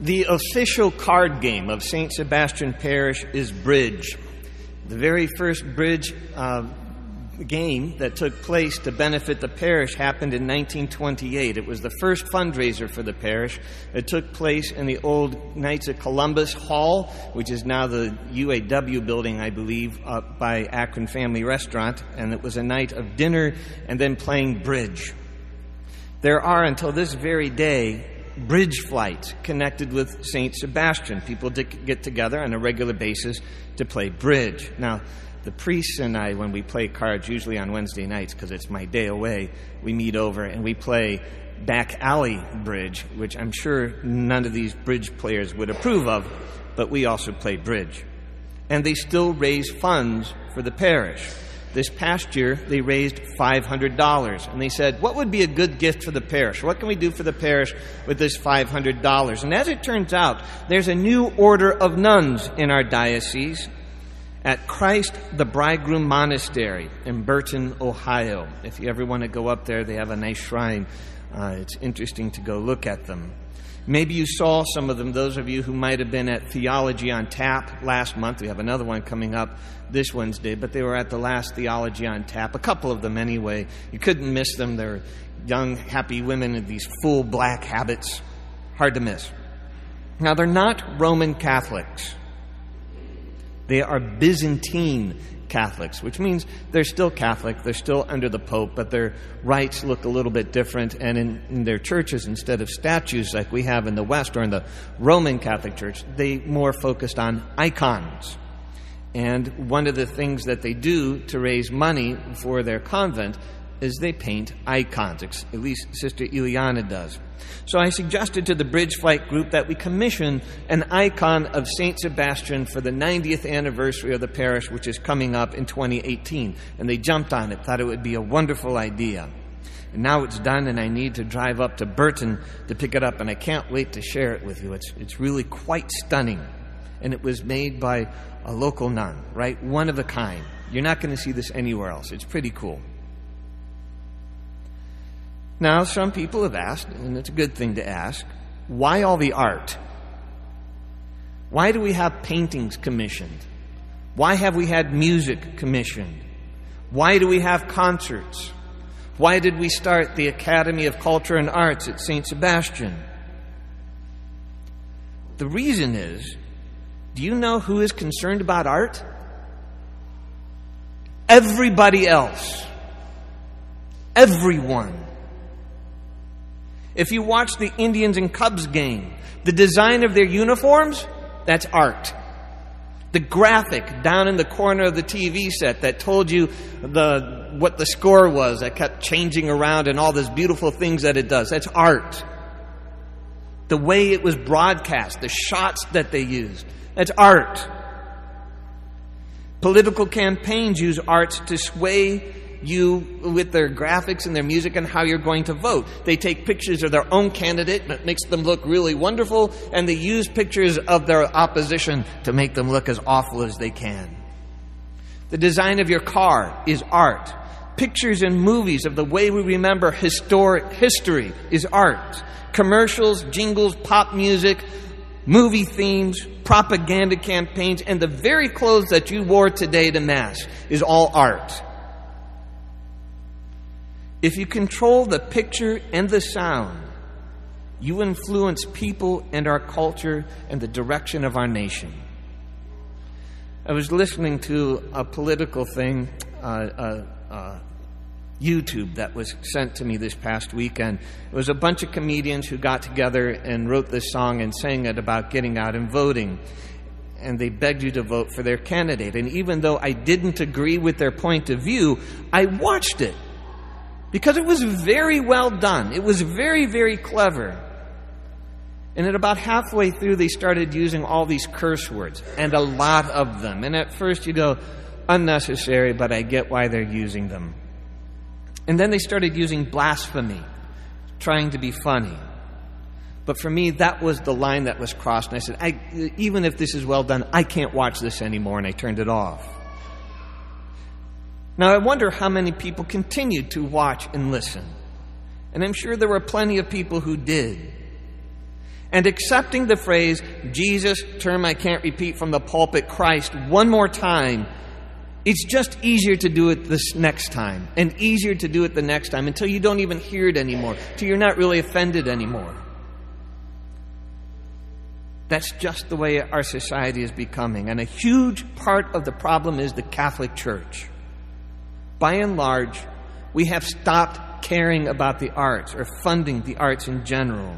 The official card game of St. Sebastian Parish is bridge. The very first bridge uh, game that took place to benefit the parish happened in 1928. It was the first fundraiser for the parish. It took place in the old Knights of Columbus Hall, which is now the UAW building, I believe, up by Akron Family Restaurant. And it was a night of dinner and then playing bridge. There are, until this very day, bridge flights connected with St. Sebastian. People get together on a regular basis to play bridge. Now, the priests and I, when we play cards, usually on Wednesday nights, because it's my day away, we meet over and we play back alley bridge, which I'm sure none of these bridge players would approve of, but we also play bridge. And they still raise funds for the parish. This past year, they raised $500. And they said, What would be a good gift for the parish? What can we do for the parish with this $500? And as it turns out, there's a new order of nuns in our diocese at Christ the Bridegroom Monastery in Burton, Ohio. If you ever want to go up there, they have a nice shrine. Uh, it's interesting to go look at them. Maybe you saw some of them, those of you who might have been at Theology on Tap last month. We have another one coming up this Wednesday, but they were at the last Theology on Tap, a couple of them anyway. You couldn't miss them. They're young, happy women in these full black habits. Hard to miss. Now, they're not Roman Catholics, they are Byzantine Catholics, which means they're still Catholic, they're still under the Pope, but their rites look a little bit different. And in, in, their churches, instead of statues like we have in the West or in the Roman Catholic Church, they more focused on icons. And one of the things that they do to raise money for their convent is they paint icons. At least Sister Ileana does. So I suggested to the Bridge Flight group that we commission an icon of St. Sebastian for the 90th anniversary of the parish, which is coming up in 2018. And they jumped on it, thought it would be a wonderful idea. And now it's done, and I need to drive up to Burton to pick it up, and I can't wait to share it with you. It's, it's really quite stunning. And it was made by a local nun, right? One of a kind. You're not going to see this anywhere else. It's pretty cool. Now, some people have asked, and it's a good thing to ask, why all the art? Why do we have paintings commissioned? Why have we had music commissioned? Why do we have concerts? Why did we start the Academy of Culture and Arts at St. Sebastian? The reason is do you know who is concerned about art? Everybody else. Everyone. If you watch the Indians and Cubs game, the design of their uniforms, that's art. The graphic down in the corner of the TV set that told you the, what the score was, that kept changing around and all those beautiful things that it does, that's art. The way it was broadcast, the shots that they used, that's art. Political campaigns use art to sway you with their graphics and their music and how you're going to vote. They take pictures of their own candidate that makes them look really wonderful, and they use pictures of their opposition to make them look as awful as they can. The design of your car is art. Pictures and movies of the way we remember historic history is art. Commercials, jingles, pop music, movie themes, propaganda campaigns, and the very clothes that you wore today to Mass is all art. If you control the picture and the sound, you influence people and our culture and the direction of our nation. I was listening to a political thing, uh, uh, uh, YouTube, that was sent to me this past weekend. It was a bunch of comedians who got together and wrote this song and sang it about getting out and voting. And they begged you to vote for their candidate. And even though I didn't agree with their point of view, I watched it because it was very well done. It was very, very clever. And at about halfway through, they started using all these curse words, and a lot of them. And at first, you go, unnecessary, but I get why they're using them. And then they started using blasphemy, trying to be funny. But for me, that was the line that was crossed. And I said, I, even if this is well done, I can't watch this anymore. And I turned it off. Now, I wonder how many people continued to watch and listen. And I'm sure there were plenty of people who did. and accepting the phrase Jesus, term I can't repeat from the pulpit, Christ, one more time, it's just easier to do it this next time and easier to do it the next time until you don't even hear it anymore, until you're not really offended anymore. That's just the way our society is becoming. And a huge part of the problem is the Catholic Church. By and large, we have stopped caring about the arts or funding the arts in general.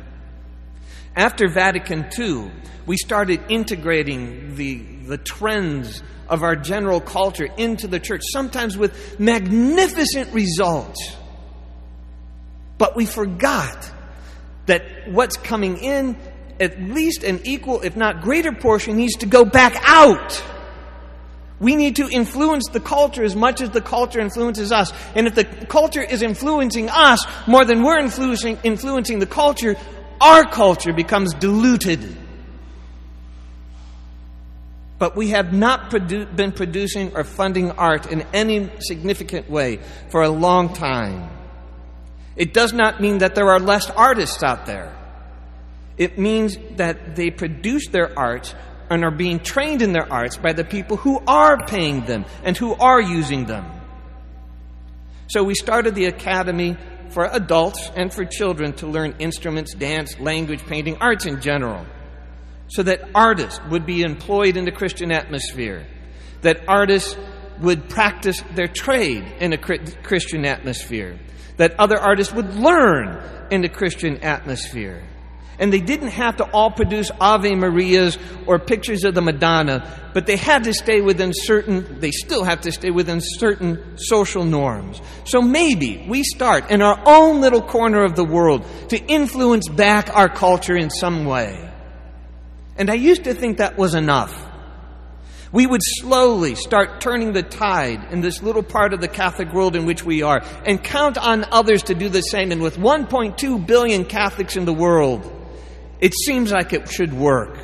After Vatican II, we started integrating the, the trends of our general culture into the church, sometimes with magnificent results. But we forgot that what's coming in, at least an equal, if not greater portion, needs to go back out. We need to influence the culture as much as the culture influences us. And if the culture is influencing us more than we're influencing, influencing the culture, our culture becomes diluted. But we have not produ- been producing or funding art in any significant way for a long time. It does not mean that there are less artists out there. It means that they produce their art and are being trained in their arts by the people who are paying them and who are using them. So we started the Academy for adults and for children to learn instruments, dance, language, painting, arts in general, so that artists would be employed in the Christian atmosphere, that artists would practice their trade in a Christian atmosphere, that other artists would learn in the Christian atmosphere. And they didn't have to all produce Ave Marias or pictures of the Madonna, but they had to stay within certain, they still have to stay within certain social norms. So maybe we start in our own little corner of the world to influence back our culture in some way. And I used to think that was enough. We would slowly start turning the tide in this little part of the Catholic world in which we are and count on others to do the same. And with 1.2 billion Catholics in the world, it seems like it should work.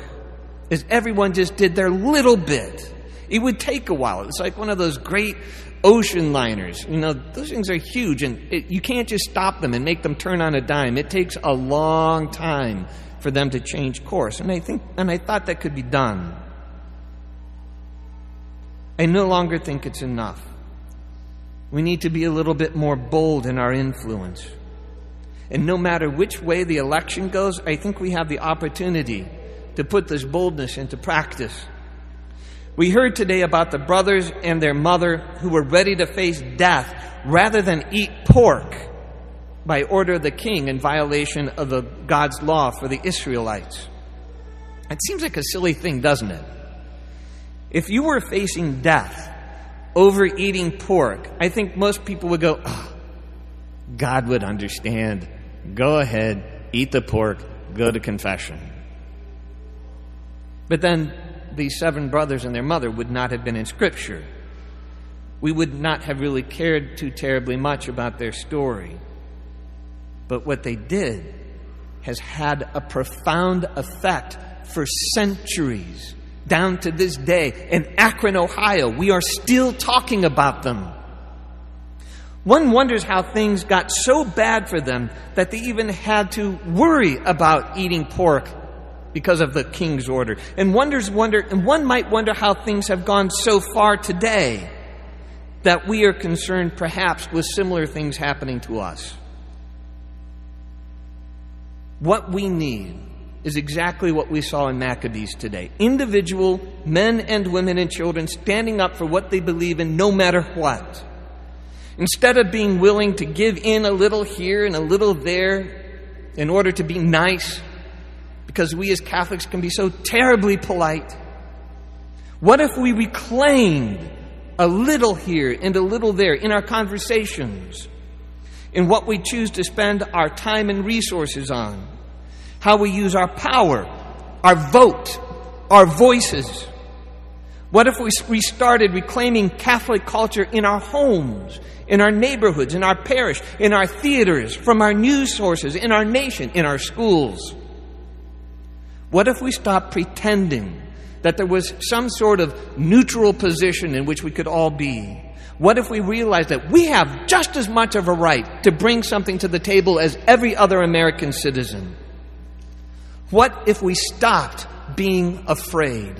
As everyone just did their little bit. It would take a while. It's like one of those great ocean liners. You know, those things are huge, and it, you can't just stop them and make them turn on a dime. It takes a long time for them to change course. And I think, and I thought that could be done. I no longer think it's enough. We need to be a little bit more bold in our influence. And no matter which way the election goes, I think we have the opportunity to put this boldness into practice. We heard today about the brothers and their mother who were ready to face death rather than eat pork by order of the king in violation of the God's law for the Israelites. It seems like a silly thing, doesn't it? If you were facing death over eating pork, I think most people would go, oh, God would understand. Go ahead, eat the pork, go to confession. But then these seven brothers and their mother would not have been in Scripture. We would not have really cared too terribly much about their story. But what they did has had a profound effect for centuries. Down to this day, in Akron, Ohio, we are still talking about them. One wonders how things got so bad for them that they even had to worry about eating pork because of the king's order. And wonders wonder and one might wonder how things have gone so far today that we are concerned perhaps with similar things happening to us. What we need is exactly what we saw in Maccabees today. Individual men and women and children standing up for what they believe in no matter what. Instead of being willing to give in a little here and a little there in order to be nice, because we as Catholics can be so terribly polite, what if we reclaimed a little here and a little there in our conversations, in what we choose to spend our time and resources on, how we use our power, our vote, our voices? What if we started reclaiming Catholic culture in our homes, in our neighborhoods, in our parish, in our theaters, from our news sources, in our nation, in our schools? What if we stopped pretending that there was some sort of neutral position in which we could all be? What if we realized that we have just as much of a right to bring something to the table as every other American citizen? What if we stopped being afraid?